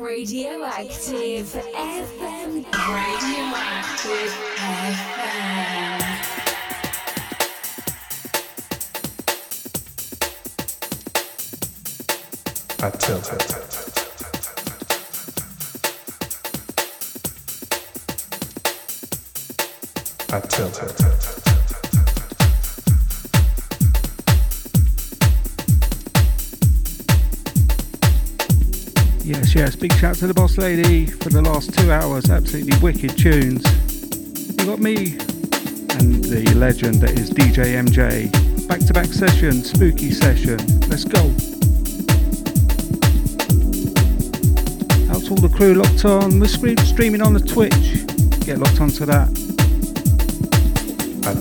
Radioactive FM. Radioactive FM. I tell her. I tell her. Yes, yes. Big shout to the boss lady for the last two hours. Absolutely wicked tunes. You got me and the legend that is DJ MJ. Back to back session, spooky session. Let's go. Out to all the crew locked on. We're streaming on the Twitch. Get locked onto that. I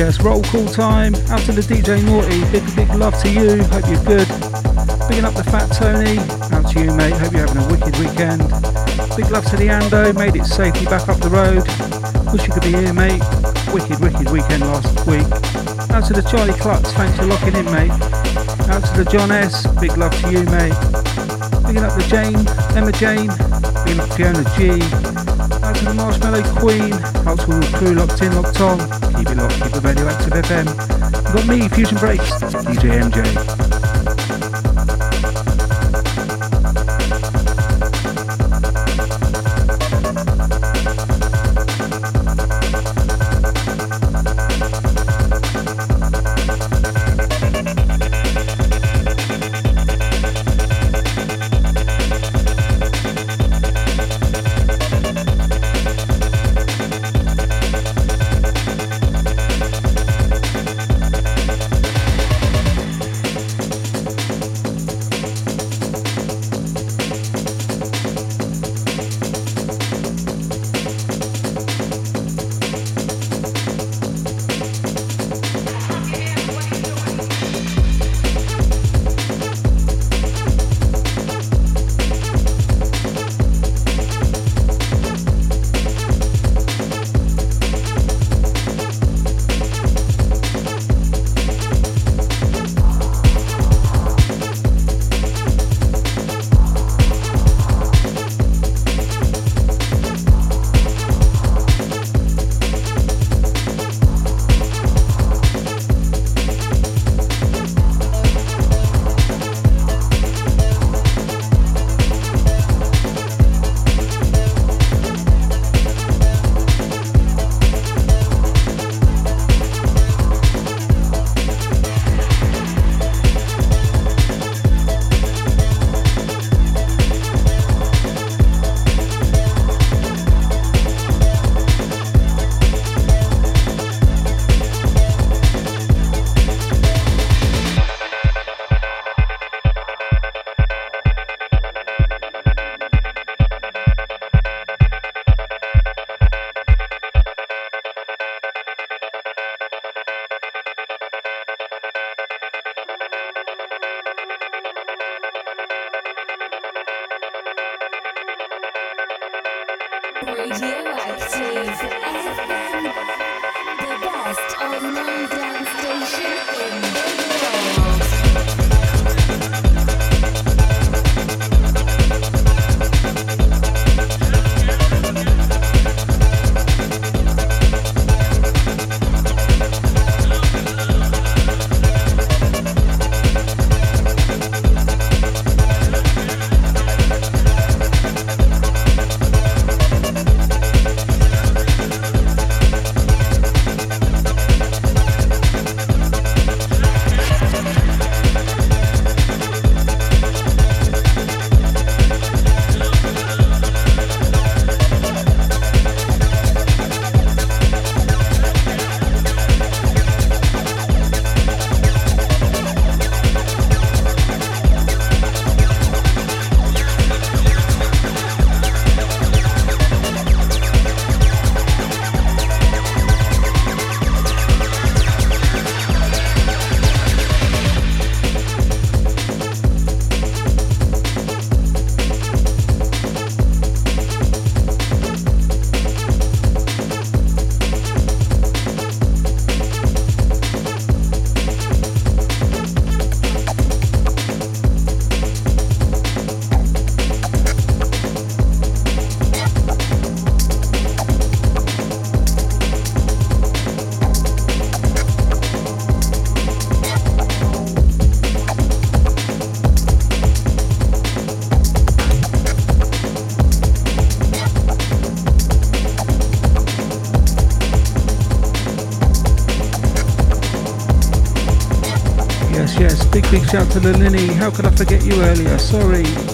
Yes, roll call time. Out to the DJ Naughty. Big, big love to you. Hope you're good. Bigging up the Fat Tony. Out to you, mate. Hope you're having a wicked weekend. Big love to the Ando. Made it safely back up the road. Wish you could be here, mate. Wicked, wicked weekend last week. Out to the Charlie Clucks. Thanks for locking in, mate. Out to the John S. Big love to you, mate. Bigging up the Jane, Emma Jane. Bigging up Fiona G. Out to the Marshmallow Queen. Out to all the crew locked in, locked on. Keep it locked, keep it radioactive FM. You got me, Fusion Breaks, DJ MJ. How could I forget you earlier? Sorry.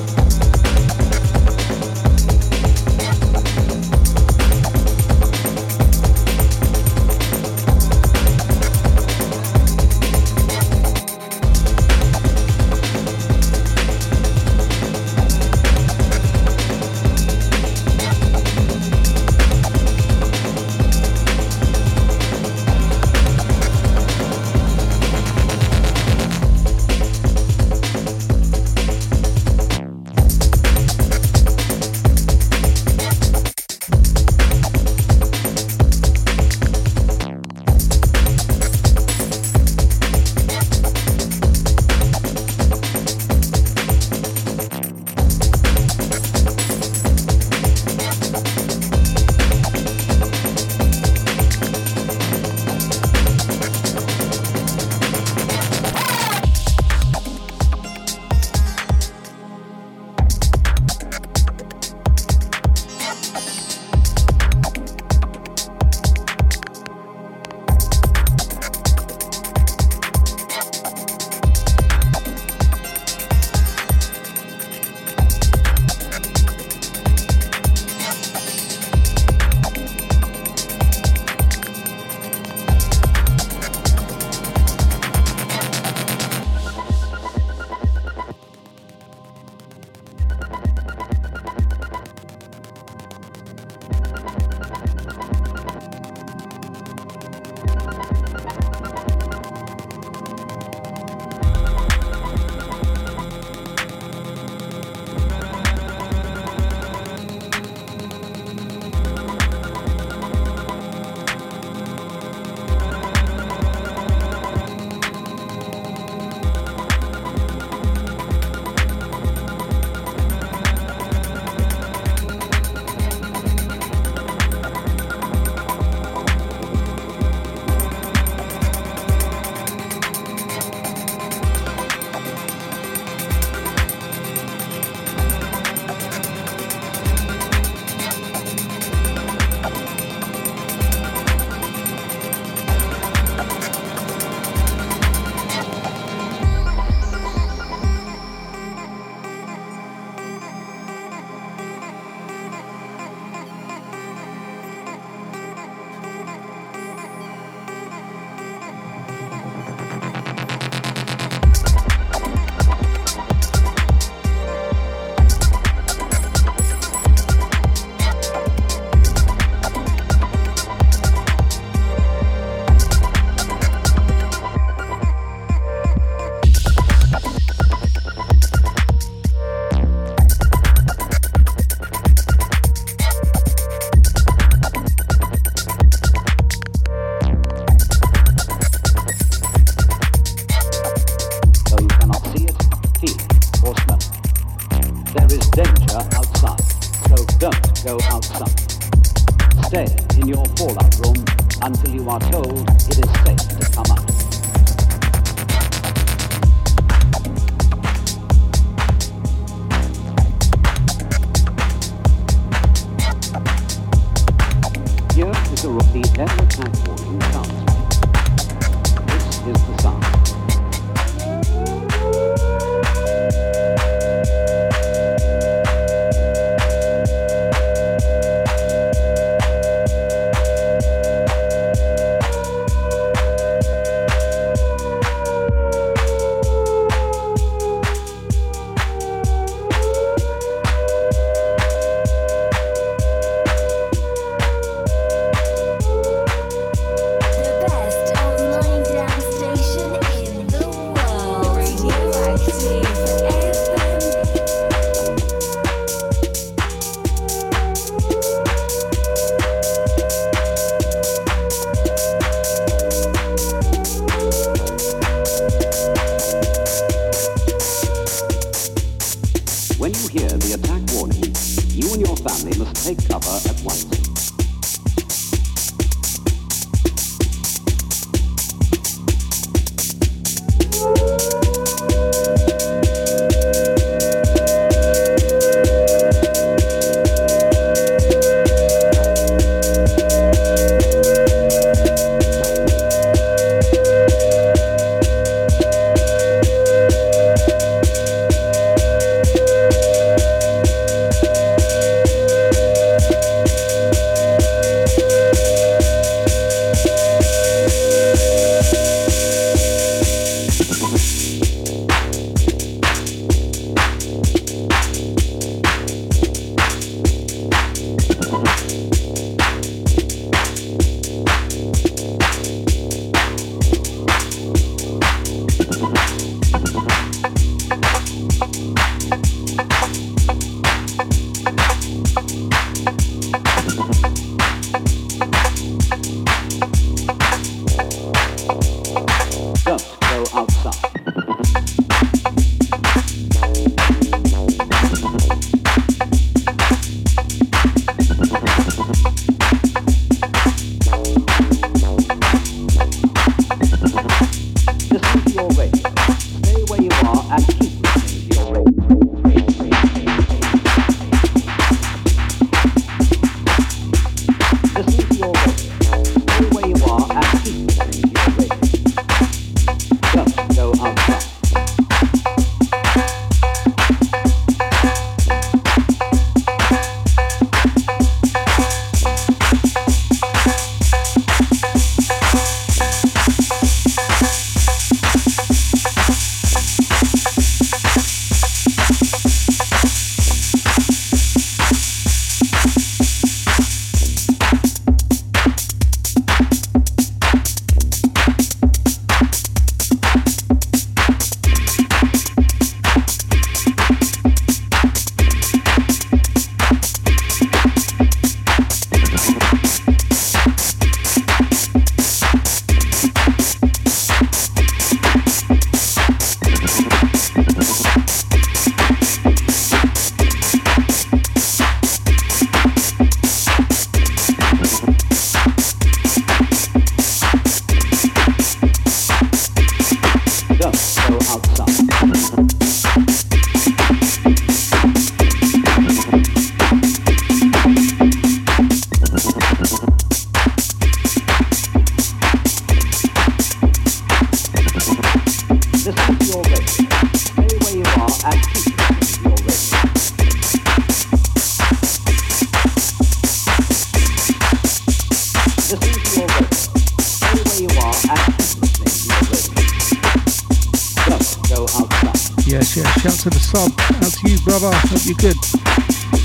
yes, yes. Shout to the sub. Out to you, brother. Hope you're good.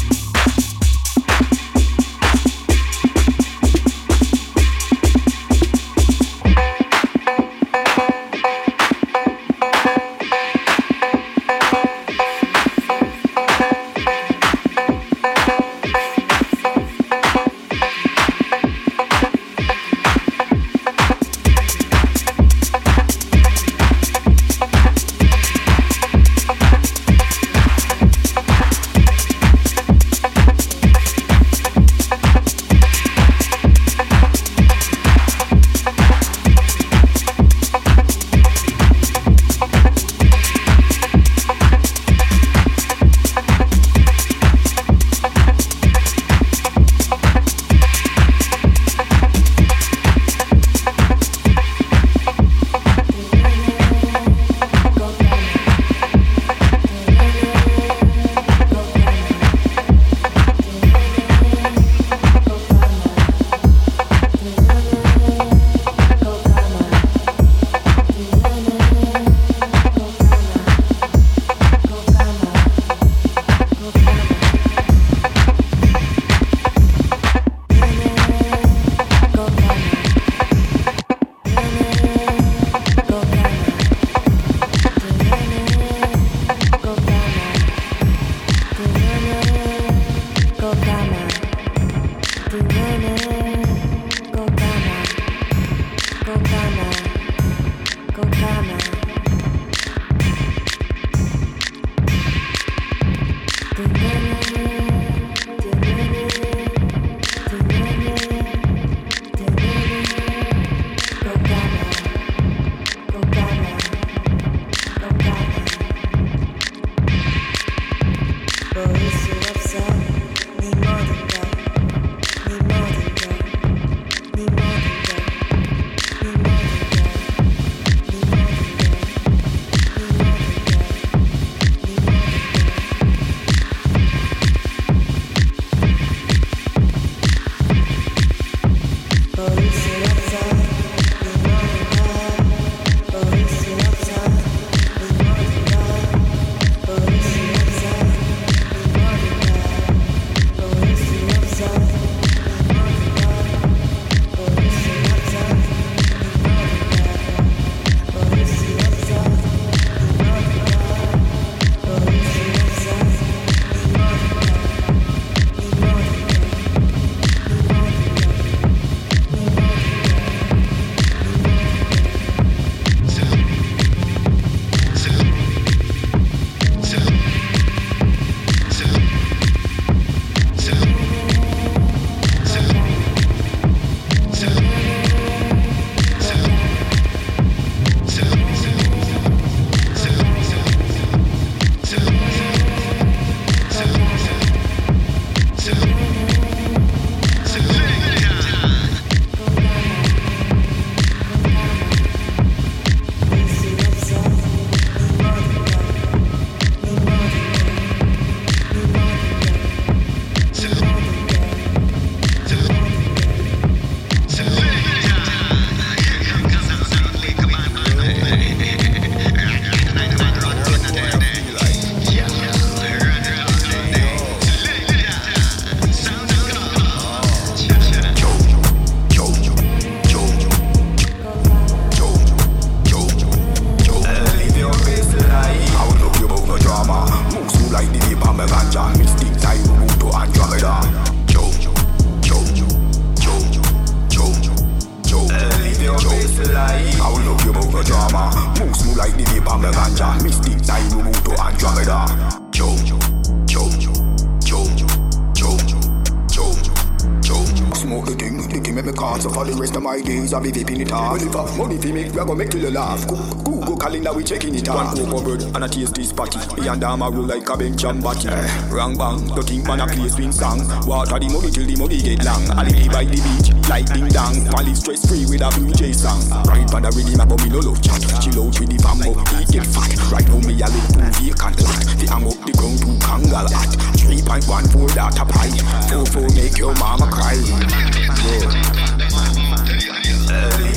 Money fi make, we you laugh. Go- Google calendar, we checking it out. One over bread and a tasty spotty. Me and them a roll like a bench and batty. Eh, Wrong bang, the think man a play swing song. Water the money till the money get long. Holiday by the beach, like ding dong. Molly stress free with a blue J song. Right on the rhythm, but me no love chat. Chill out with the bamboo, he get fat. Right now me a live two vacant lot. The hang up the ground two kangal hat. 3.14 data pipe. 4 4 make your mama cry. Live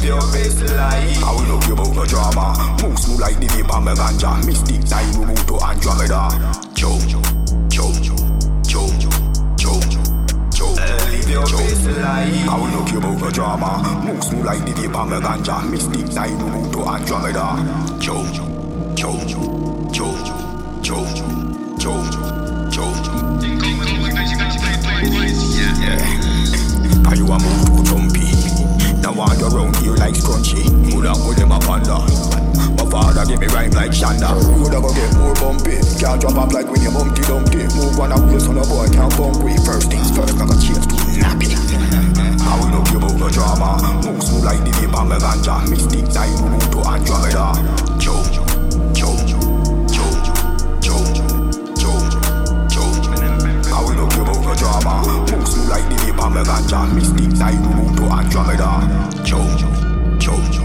your best life. I will love you about no drama. Move smooth like the vape on my ganja. Mystic time we move to Andromeda. Joe, Joe, Joe, Joe, Joe, Joe. Live your best life. I will love you about no drama. Move smooth like the vape on my ganja. Mystic time we move to Andromeda. Joe, Joe, Joe, Joe, Joe, Joe, Joe. Yeah. Are you a move to want you around here like scrunchy. Put up with them a panda. My father give me rhyme like Shanda. Road a go get more bumpy. Can't drop off like when you Humpty Dumpty. Move on a wheel so no boy can't bump with. First things first, I got chance to nappy. I will love you about no drama. Move smooth like the vape on my ganja. Mystic time move to Andromeda. Joe, Joe, Joe, Joe, Joe, Joe. I will love you about no drama like the vapor me ganja Mystic like route to Andromeda. Joe, Joe, Joe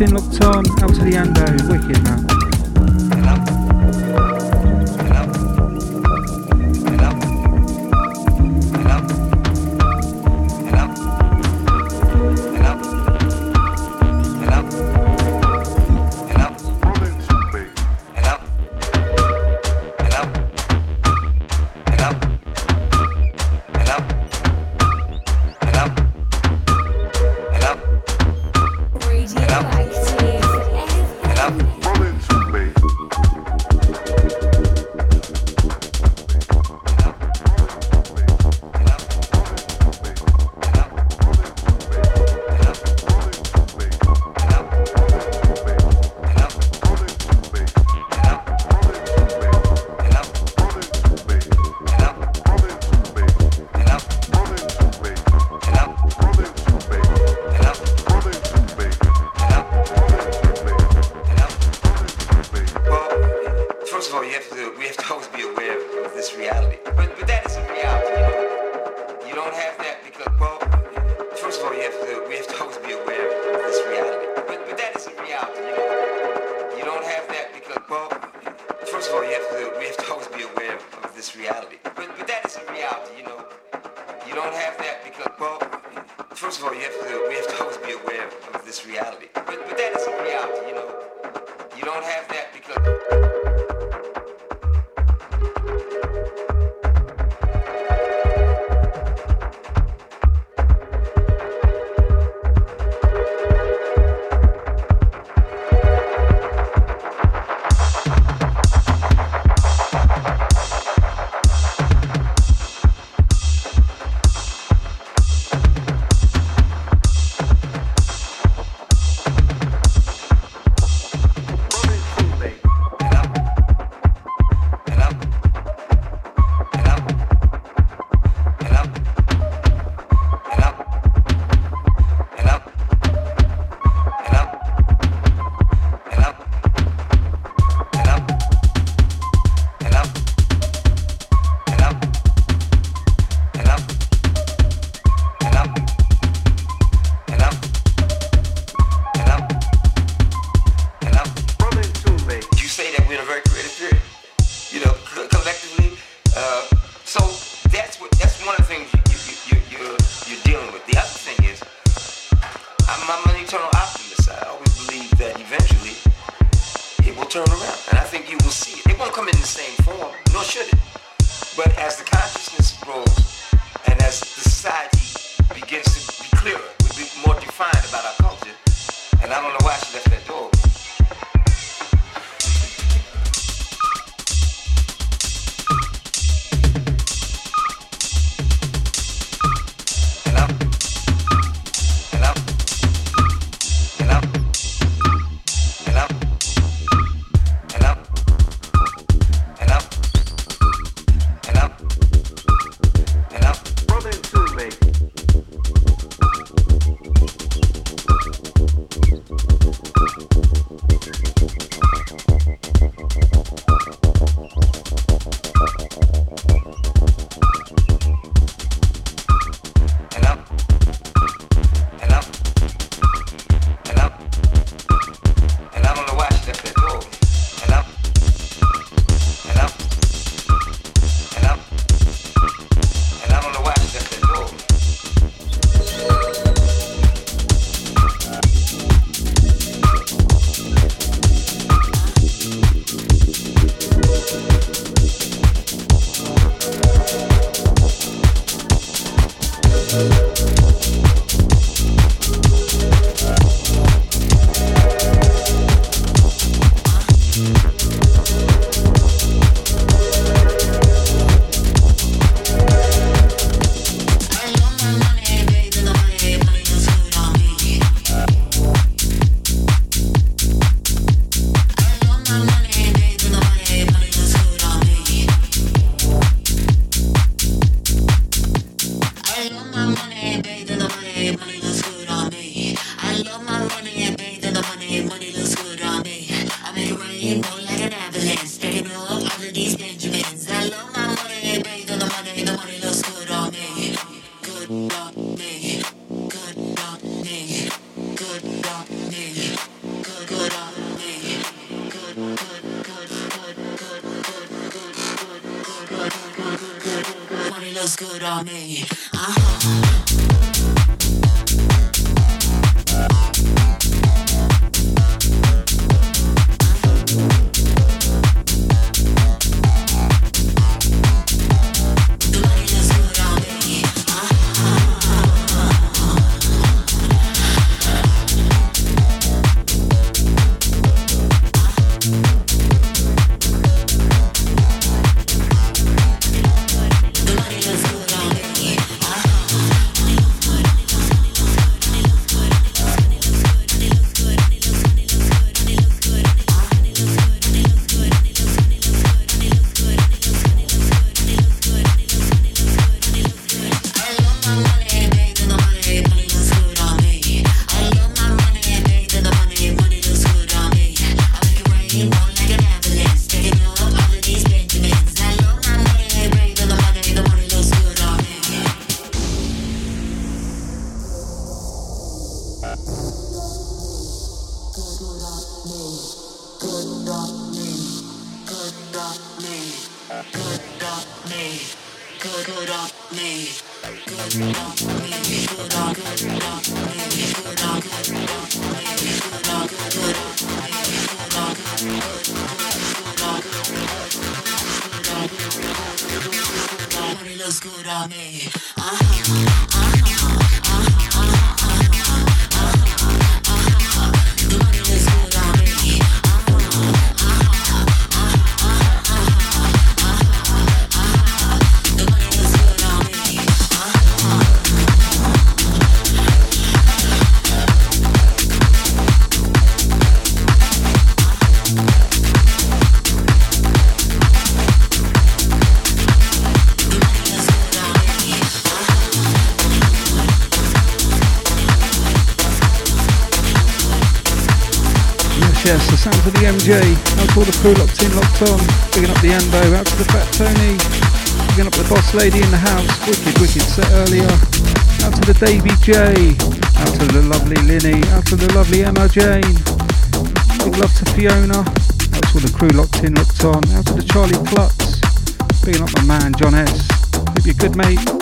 Martin Lockton, El Taliando, wicked man. Sounds of the crew locked in, locked on. Picking up the Ambo, out to the Fat Tony. Picking up the boss lady in the house. Wicked, wicked set earlier. Out to the Davy J. Out to the lovely Linny. Out to the lovely Emma Jane. Big love to Fiona. To all the crew locked in, locked on. Out to the Charlie Klutz. Picking up my man John S. Hope you're good, mate.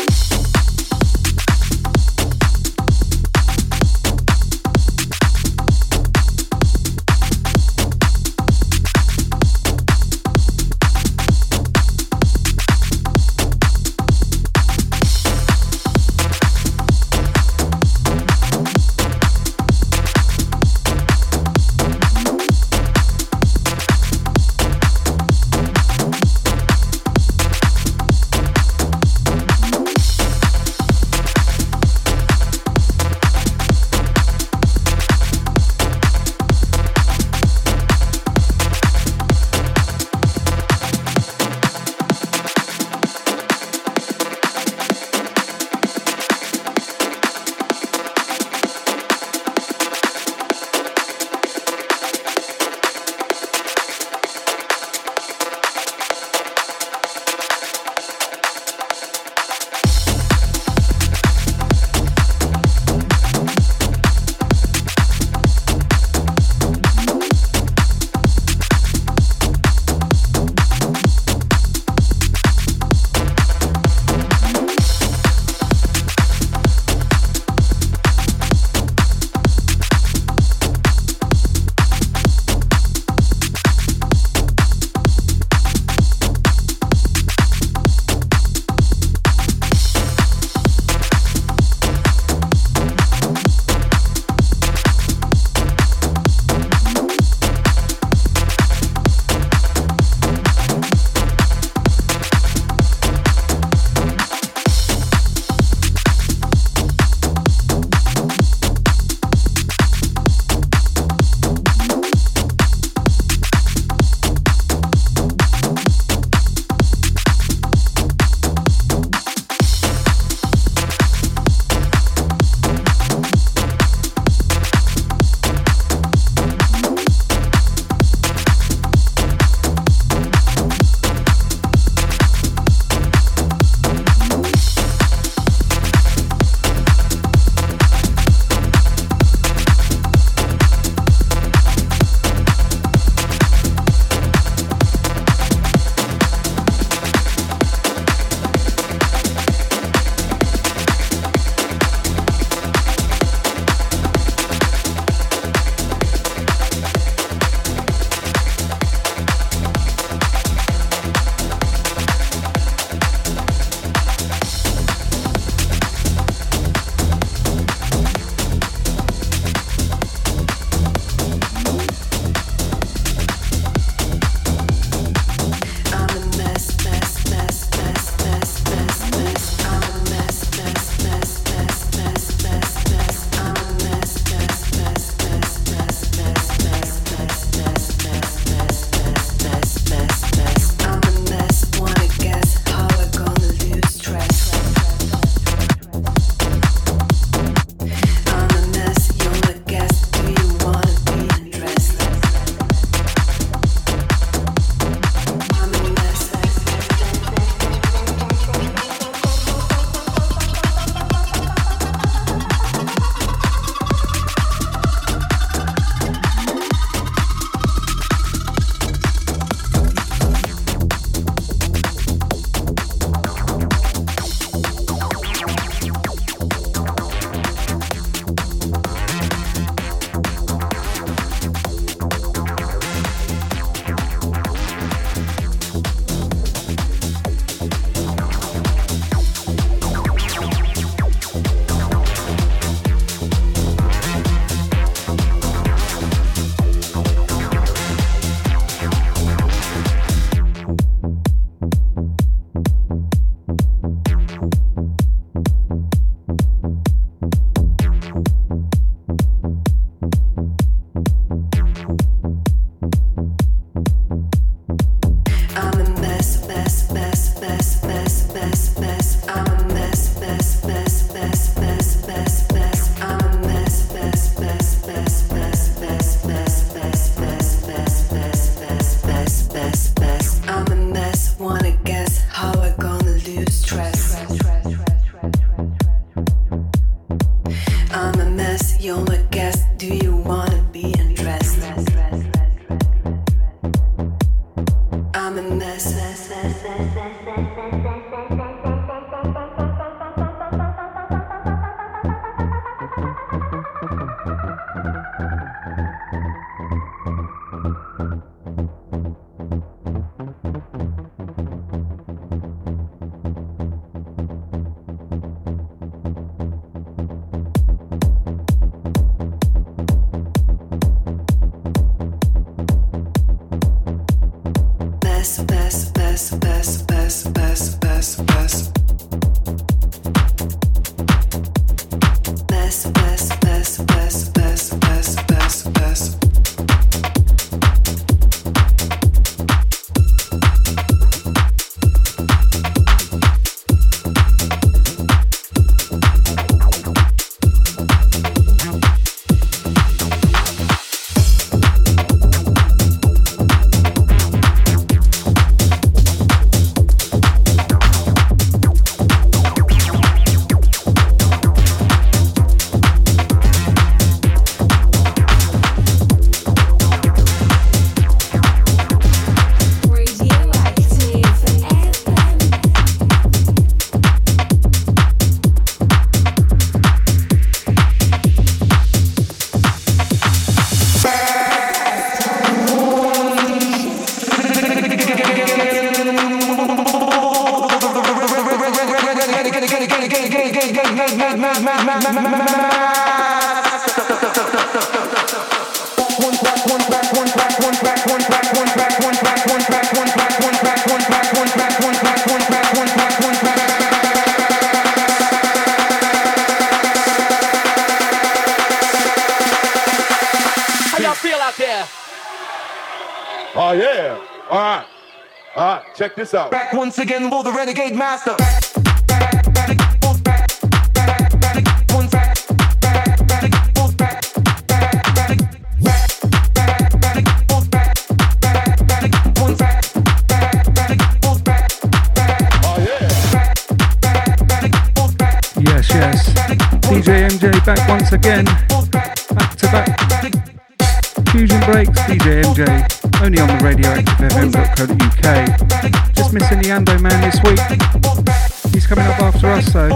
He's coming up after us, so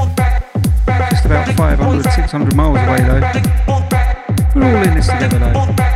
just about 500, 600 miles away though. We're all in this together though.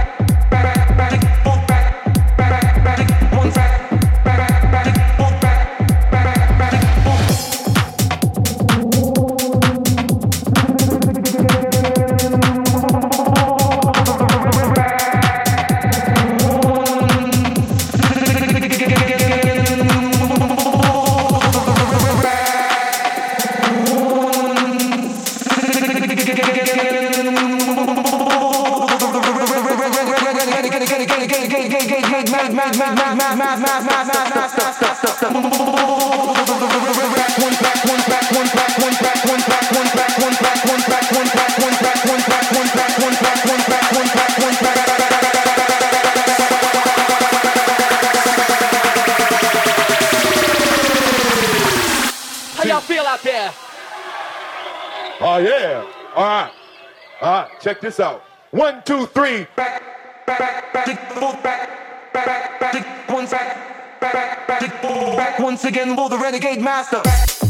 Check this out. One, two, three. Back back, back, back, back it, fool, back, back, back, back it, once back, back, back, back it, back once again for the Renegade Master. Oh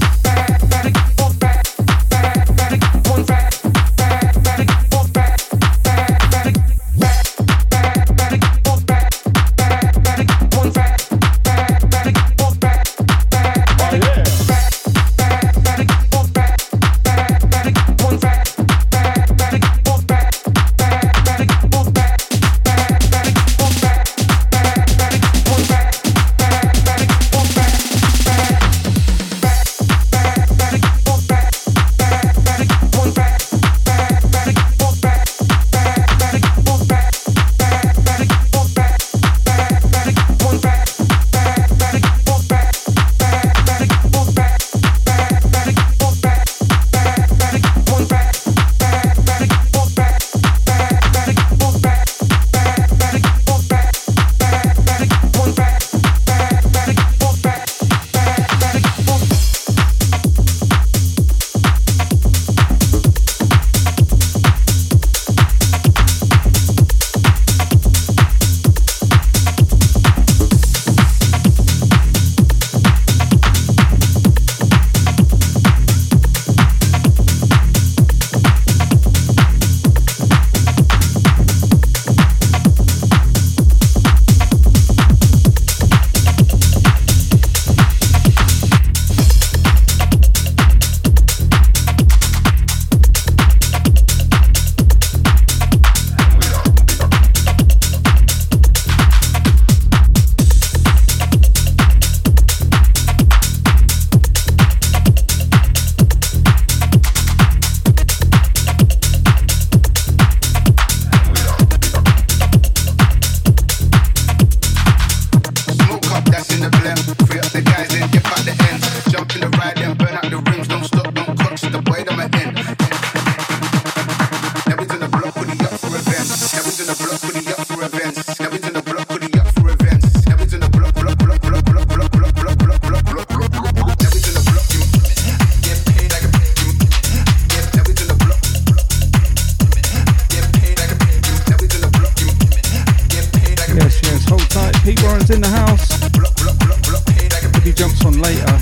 later,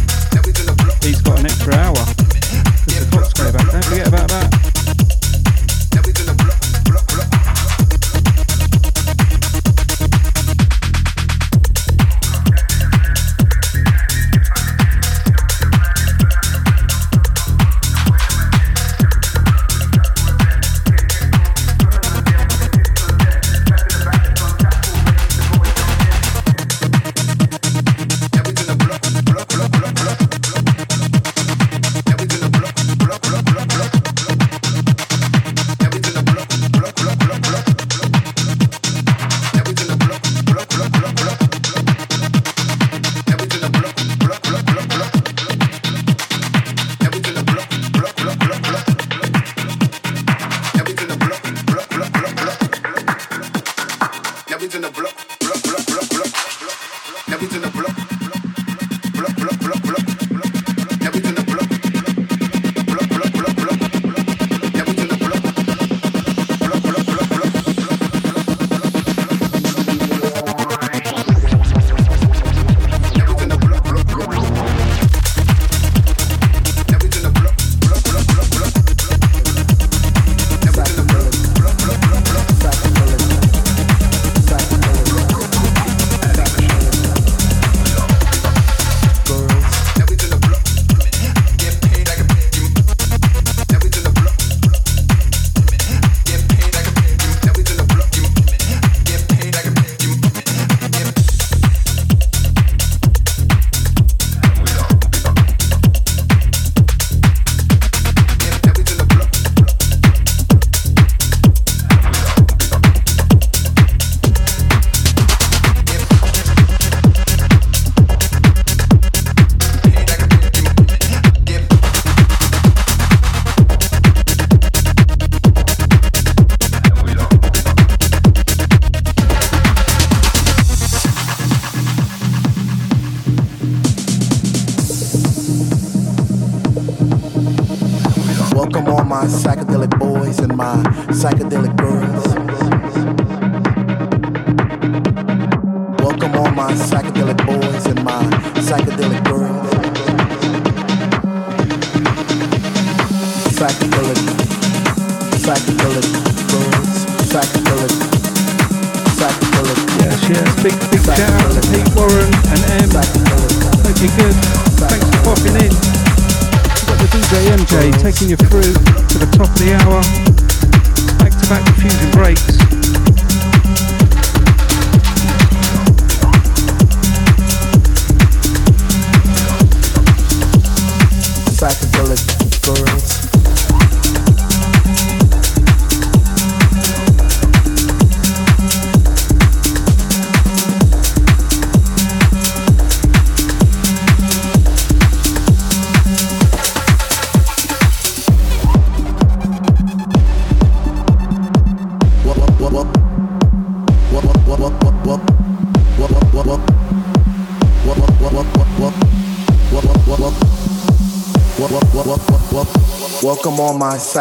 he's got an extra hour.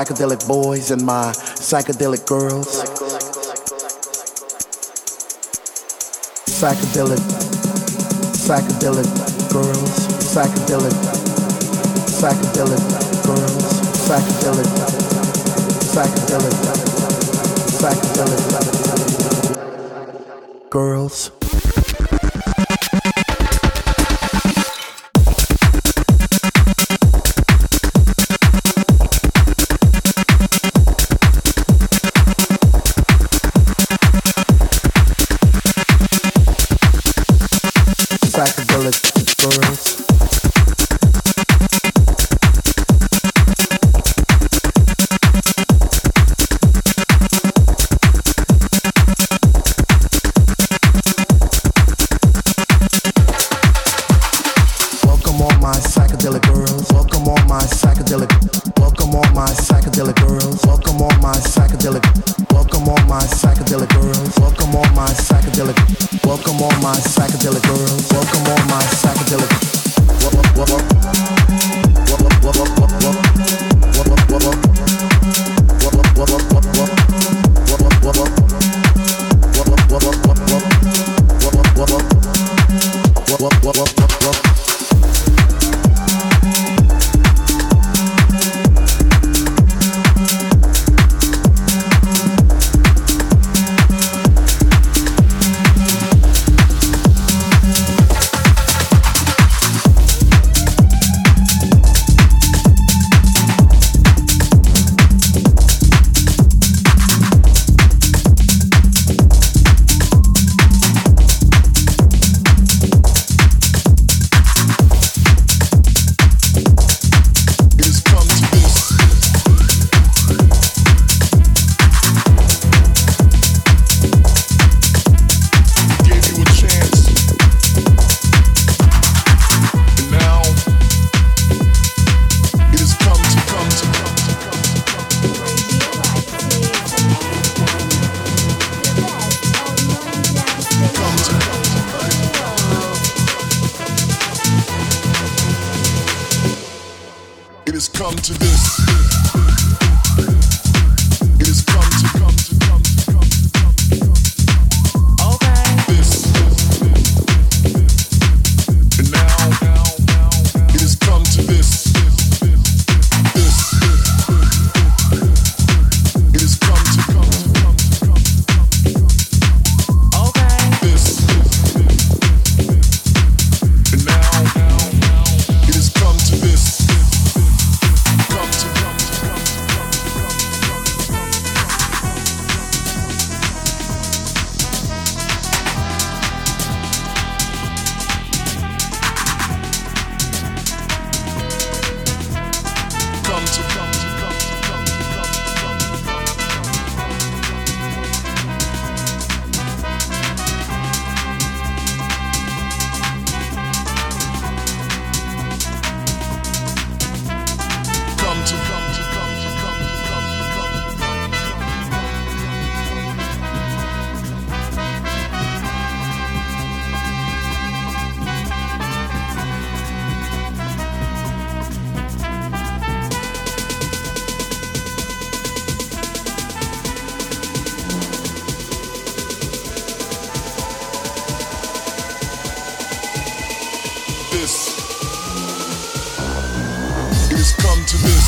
psychedelic boys and my psychedelic girls. Psychedelic, psychedelic girls, psychedelic, psychedelic girls, psychedelic, psychedelic, psychedelic girls. Do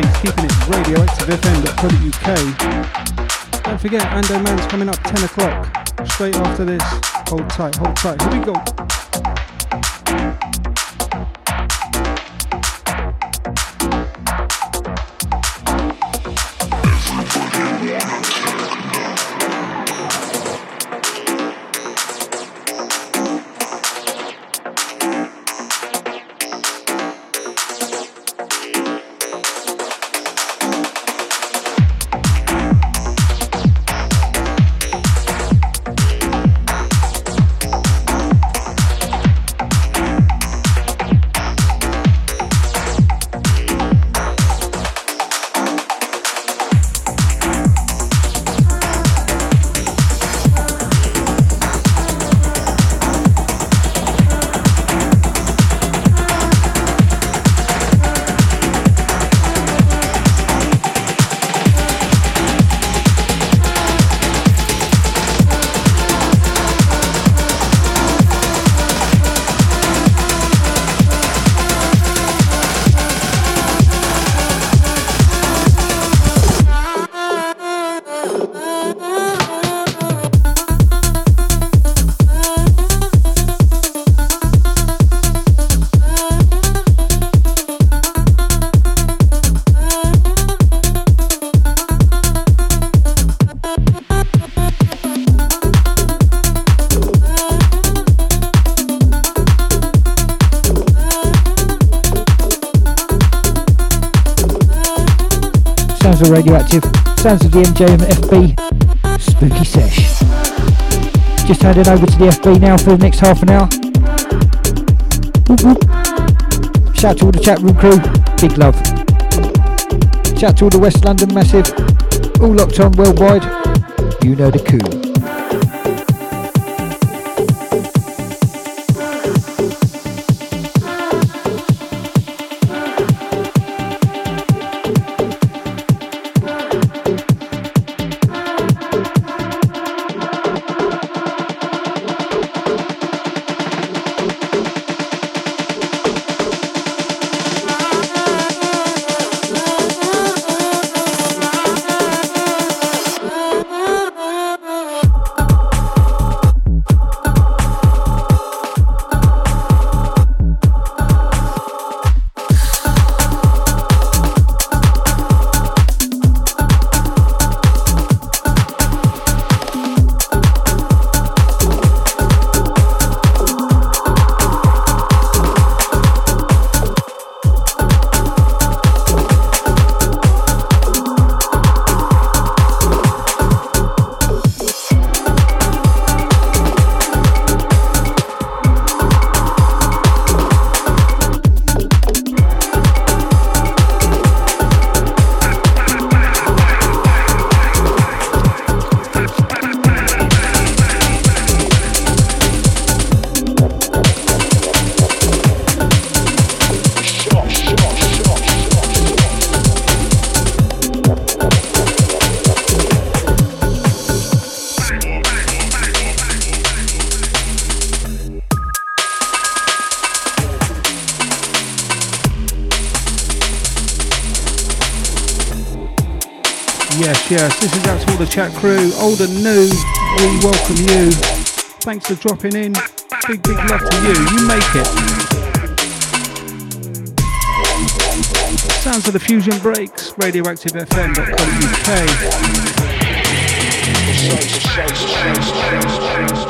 keeping it radioactivefm.co.uk. Don't forget, Ando Man's coming up 10 o'clock. Straight after this. Hold tight, hold tight. Here we go. Radioactive. Sounds of the MJM FB. Spooky sesh. Just handing over to the FB now for the next half an hour. Whoop, whoop. Shout to all the chat room crew. Big love. Shout to all the West London massive. All locked on worldwide. You know the coup. Crew, old and new. We welcome you. Thanks for dropping in. Big, big love to you. You make it. Sounds of the Fusion Breaks, radioactivefm.co.uk.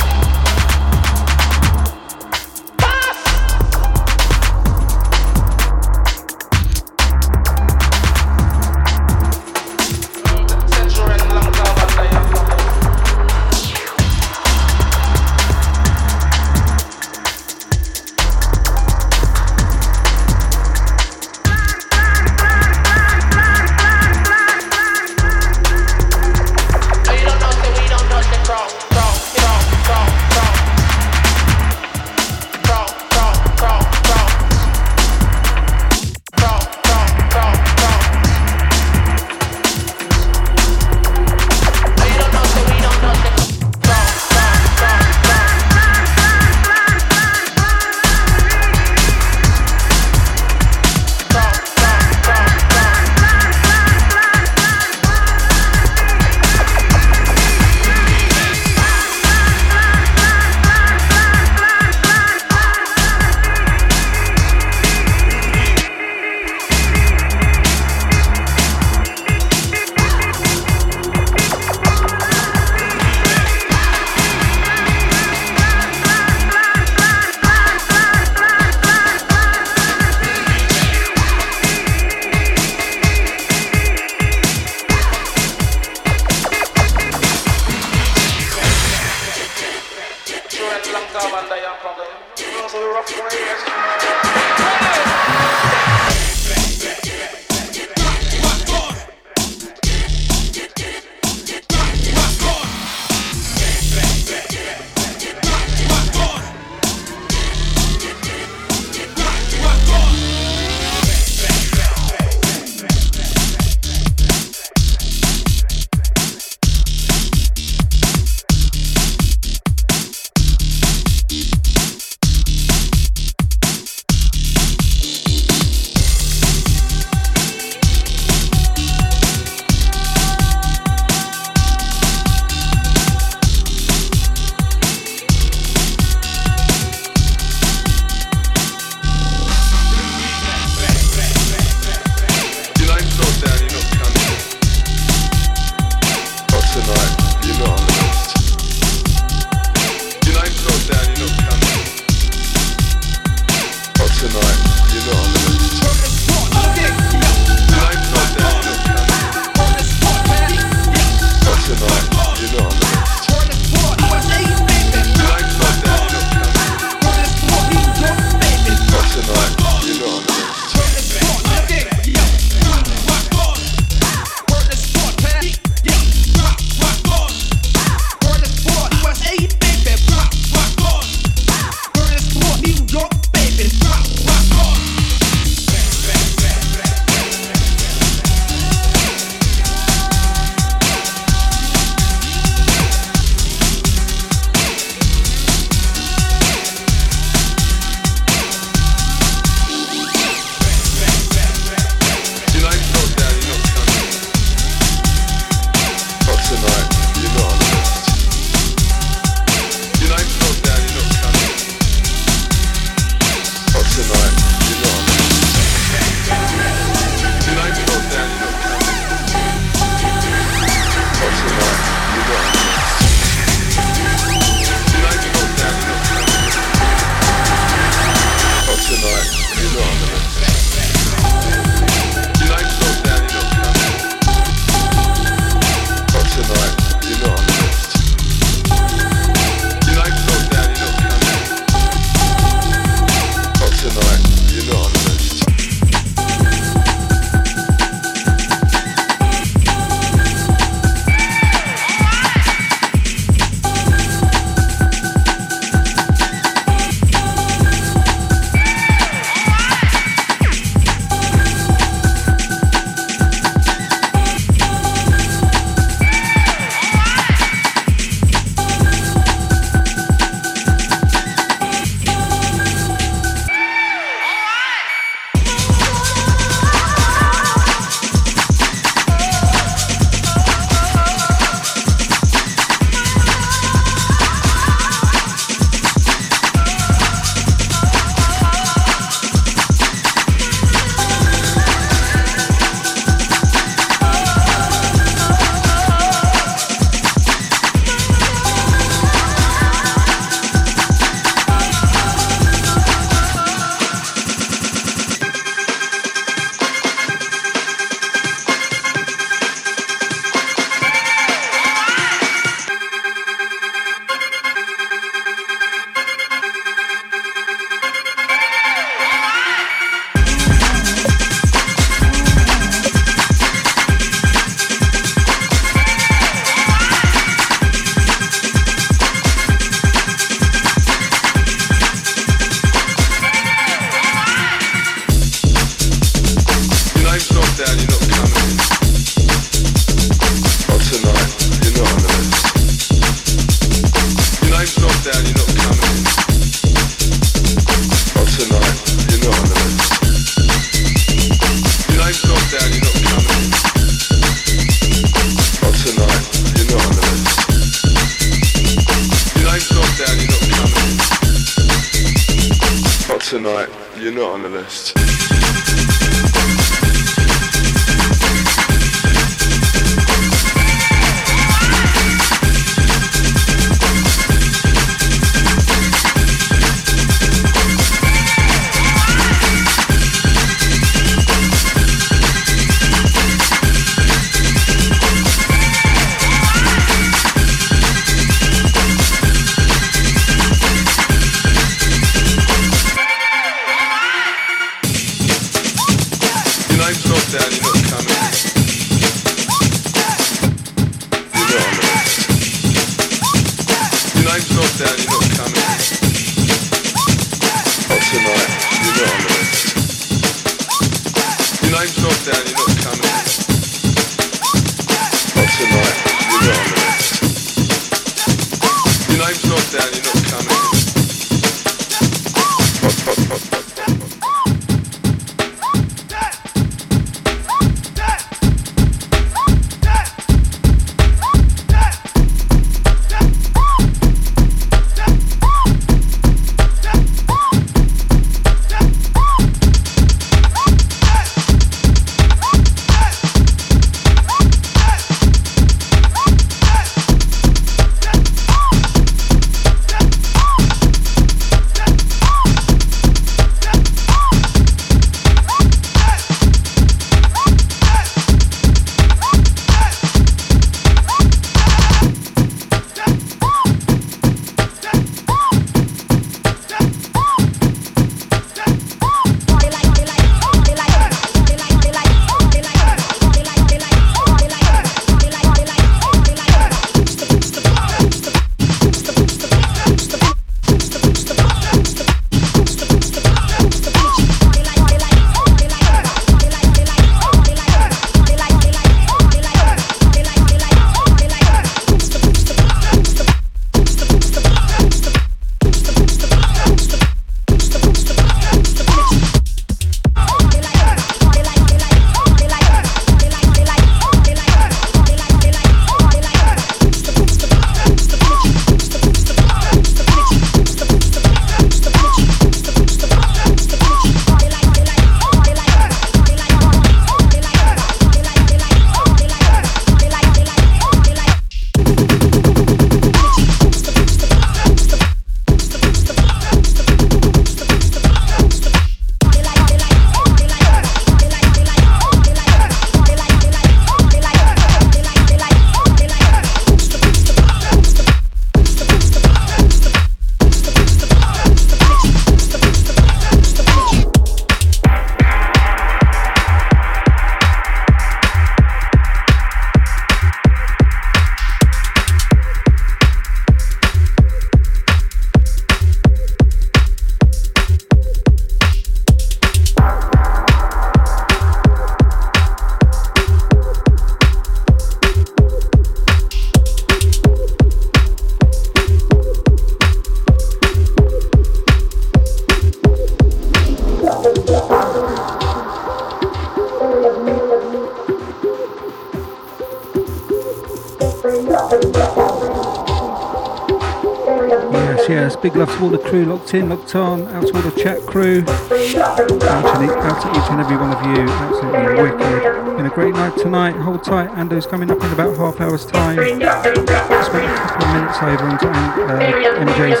crew locked in, locked on. Out to all the chat crew. Out to, out to each and every one of you. Absolutely wicked. Been a great night tonight. Hold tight. Ando's coming up in about half hour's time. Spent a couple of minutes over into uh, MJ's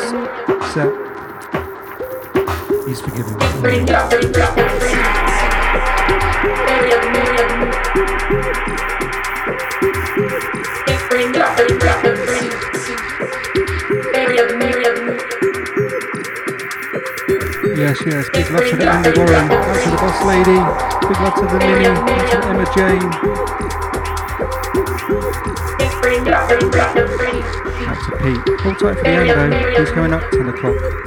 set. He's forgiven Yes, yes. Big love to the Andy Warren. love to the boss lady. Big love to the Minnie. love to Emma Jane. Out to Pete. Hold tight for the Ando. He's going up 10 o'clock.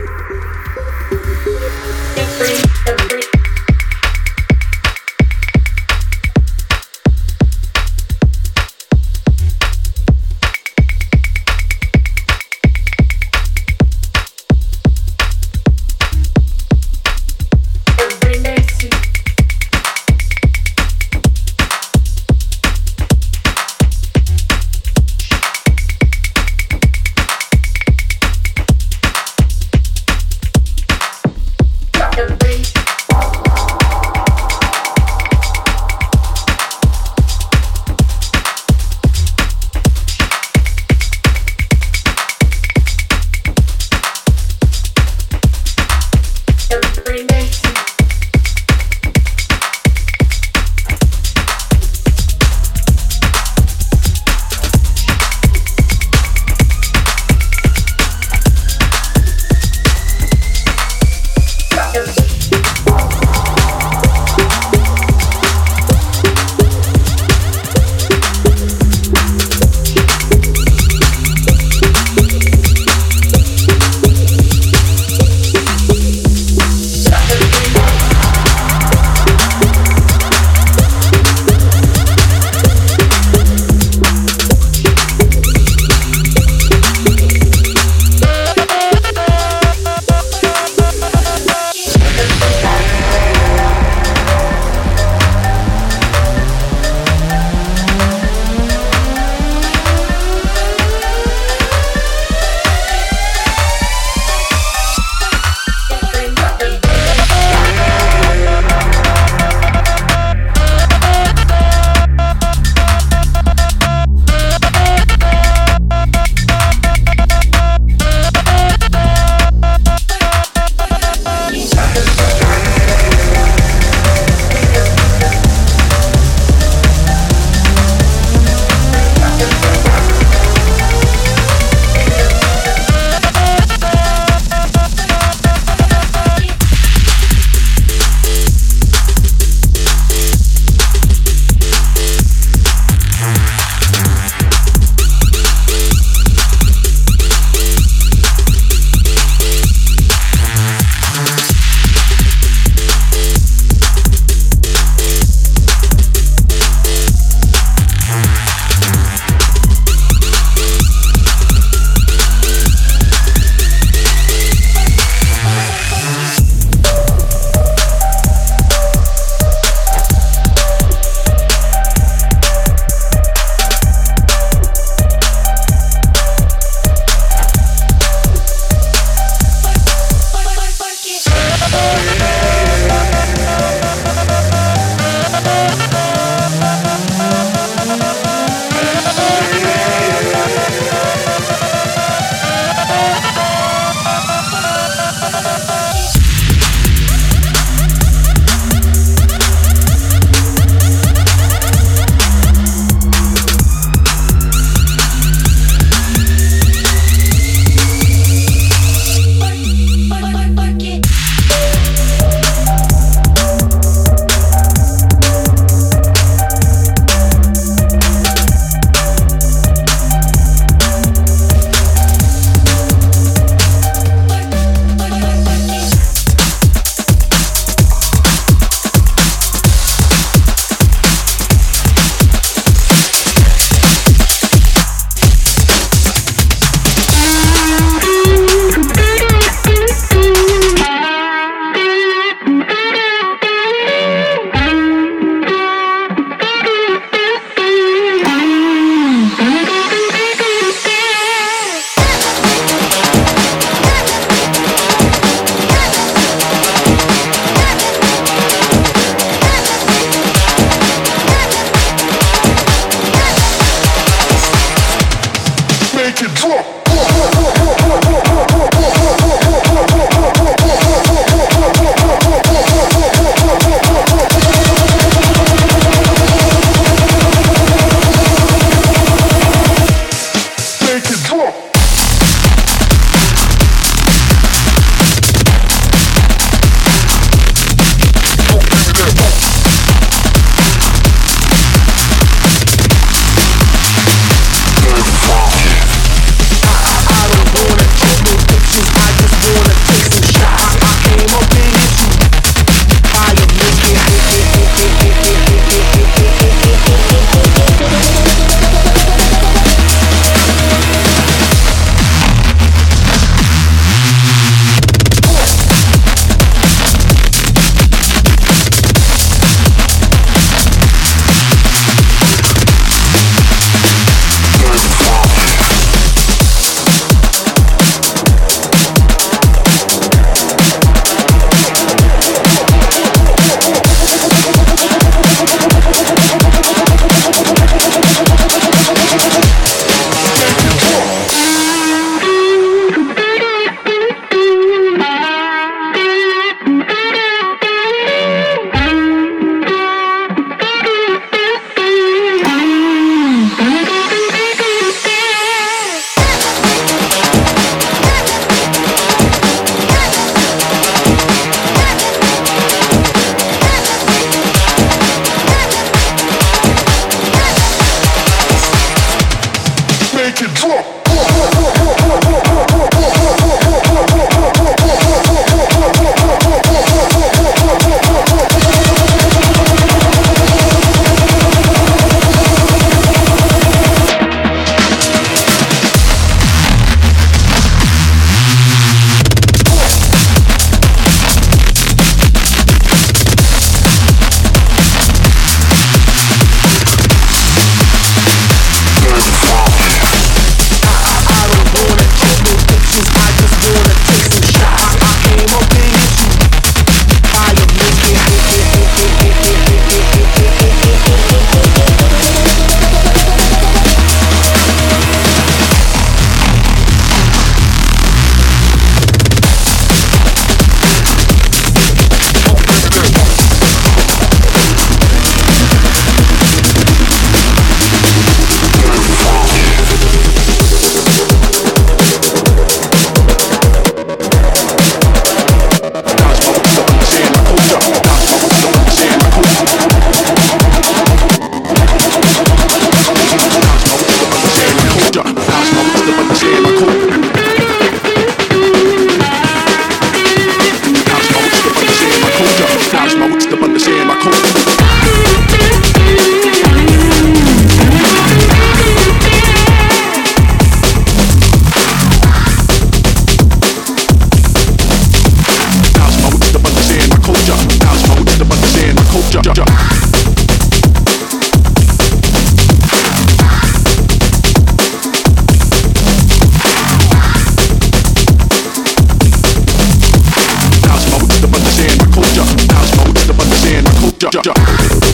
Today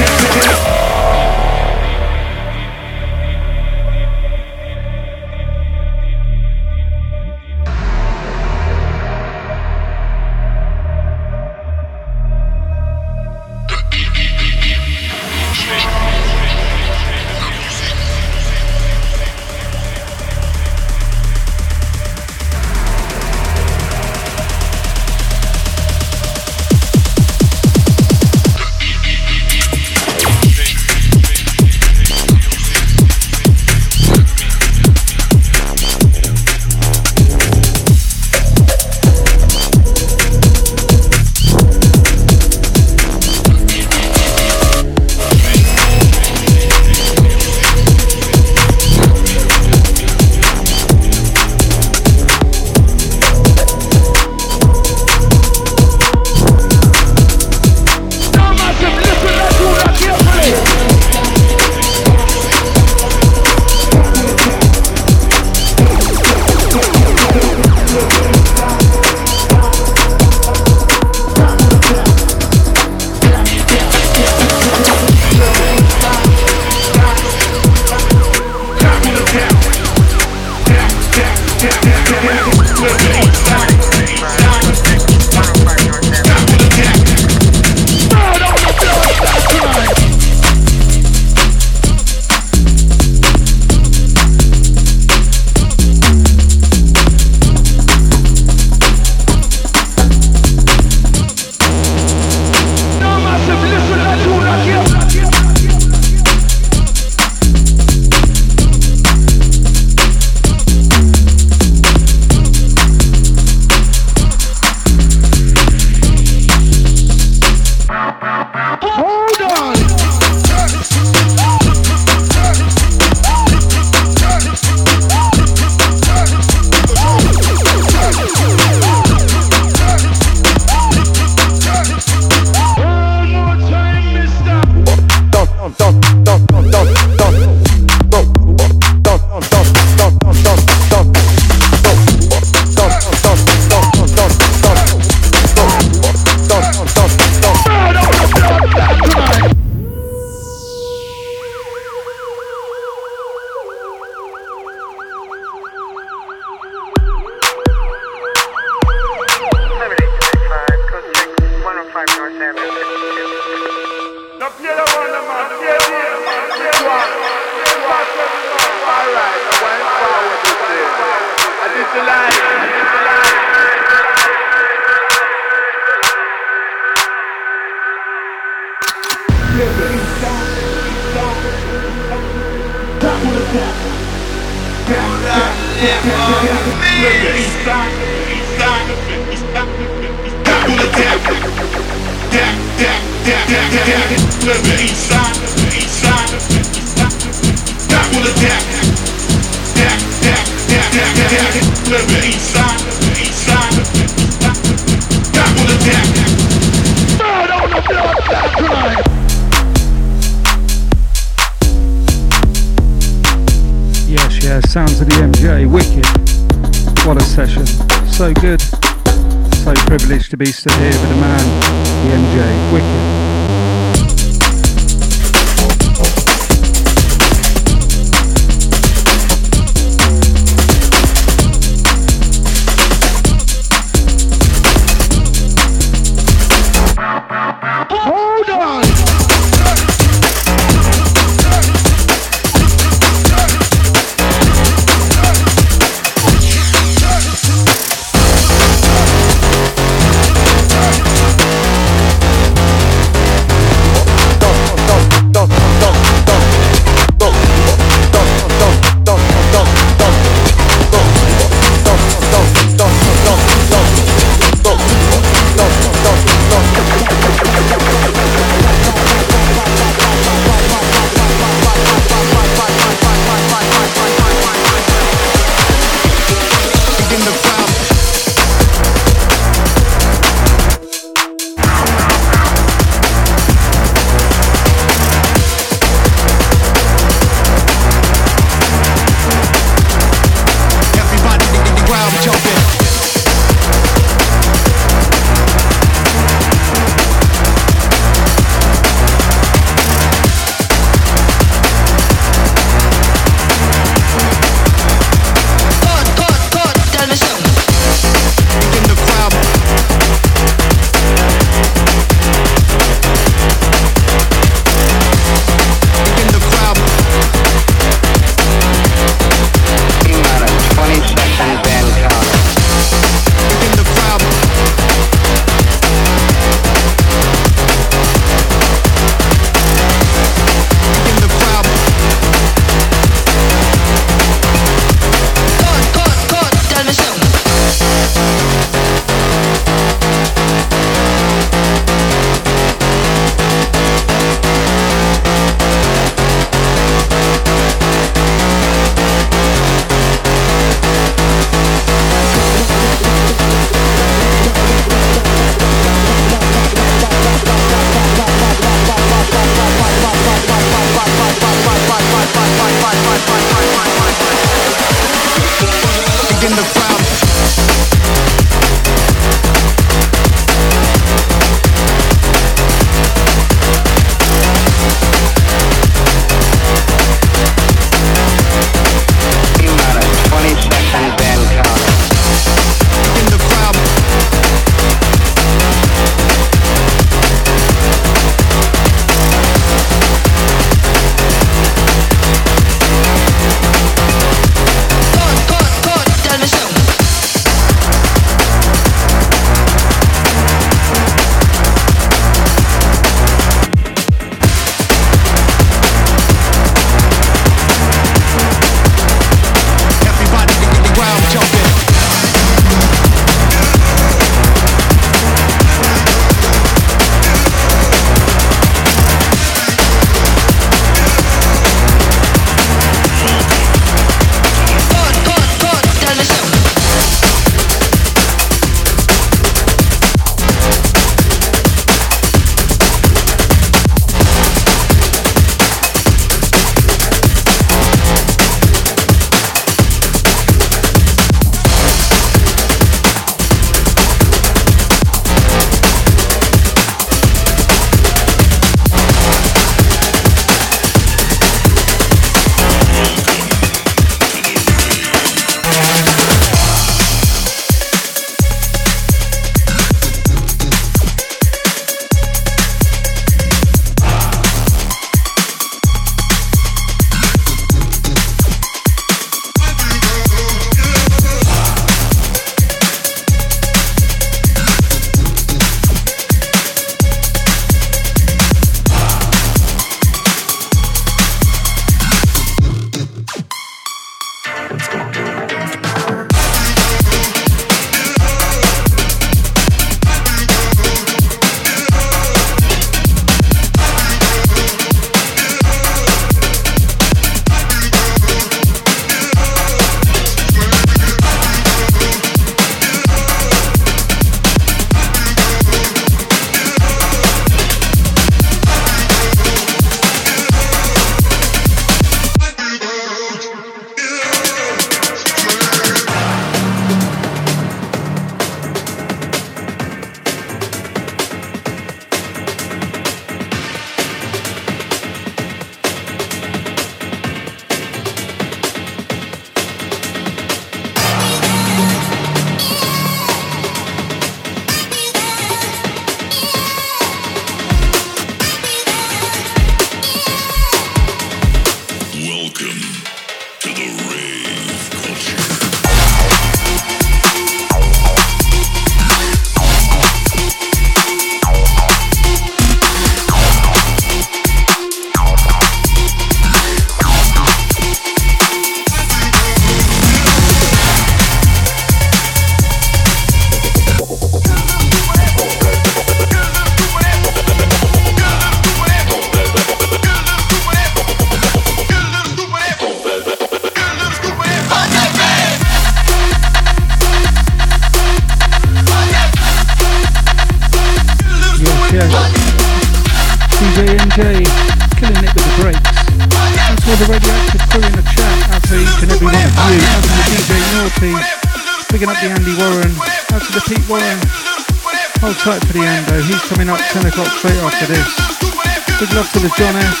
straight after this. Big love to the John S.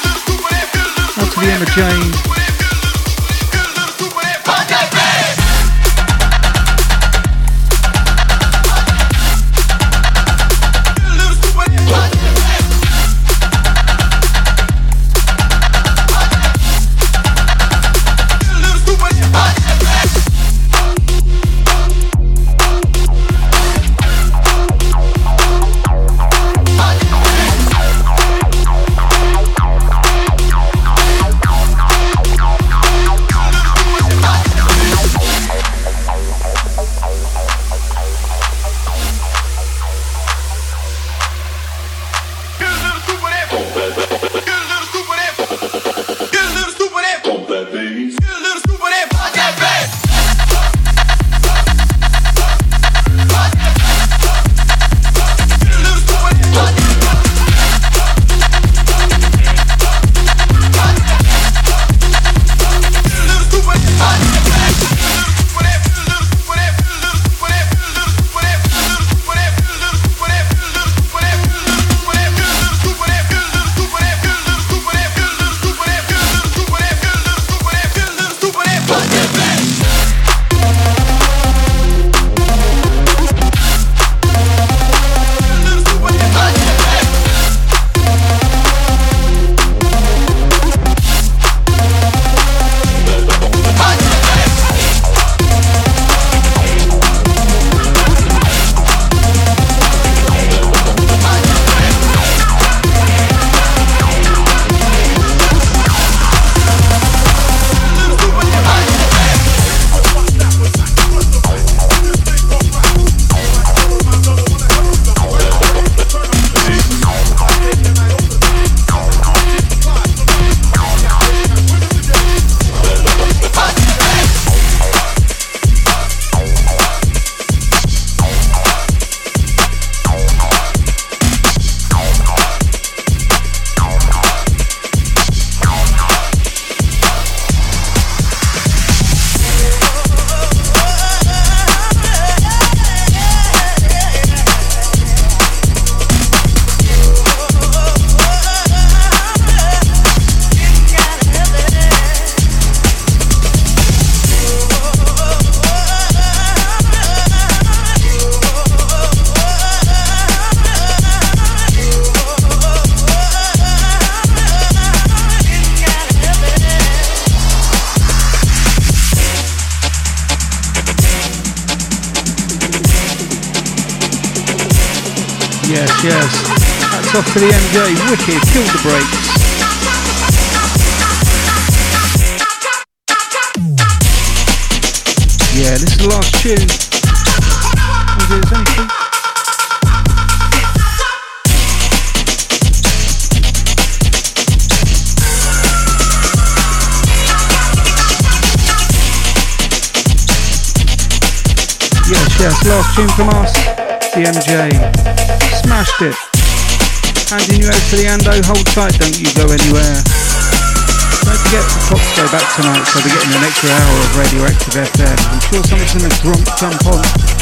Out to the Emma Jane. The MJ. Wicked, kill the brakes. Yeah, this is the last tune. There's only Yes, yes, last tune from us, the MJ. Smashed it. Handing you over to the Ando. Oh, hold tight, don't you go anywhere. Don't forget the clocks go back tonight, so we're getting an extra hour of Radioactive FM. I'm sure someone's going to jump on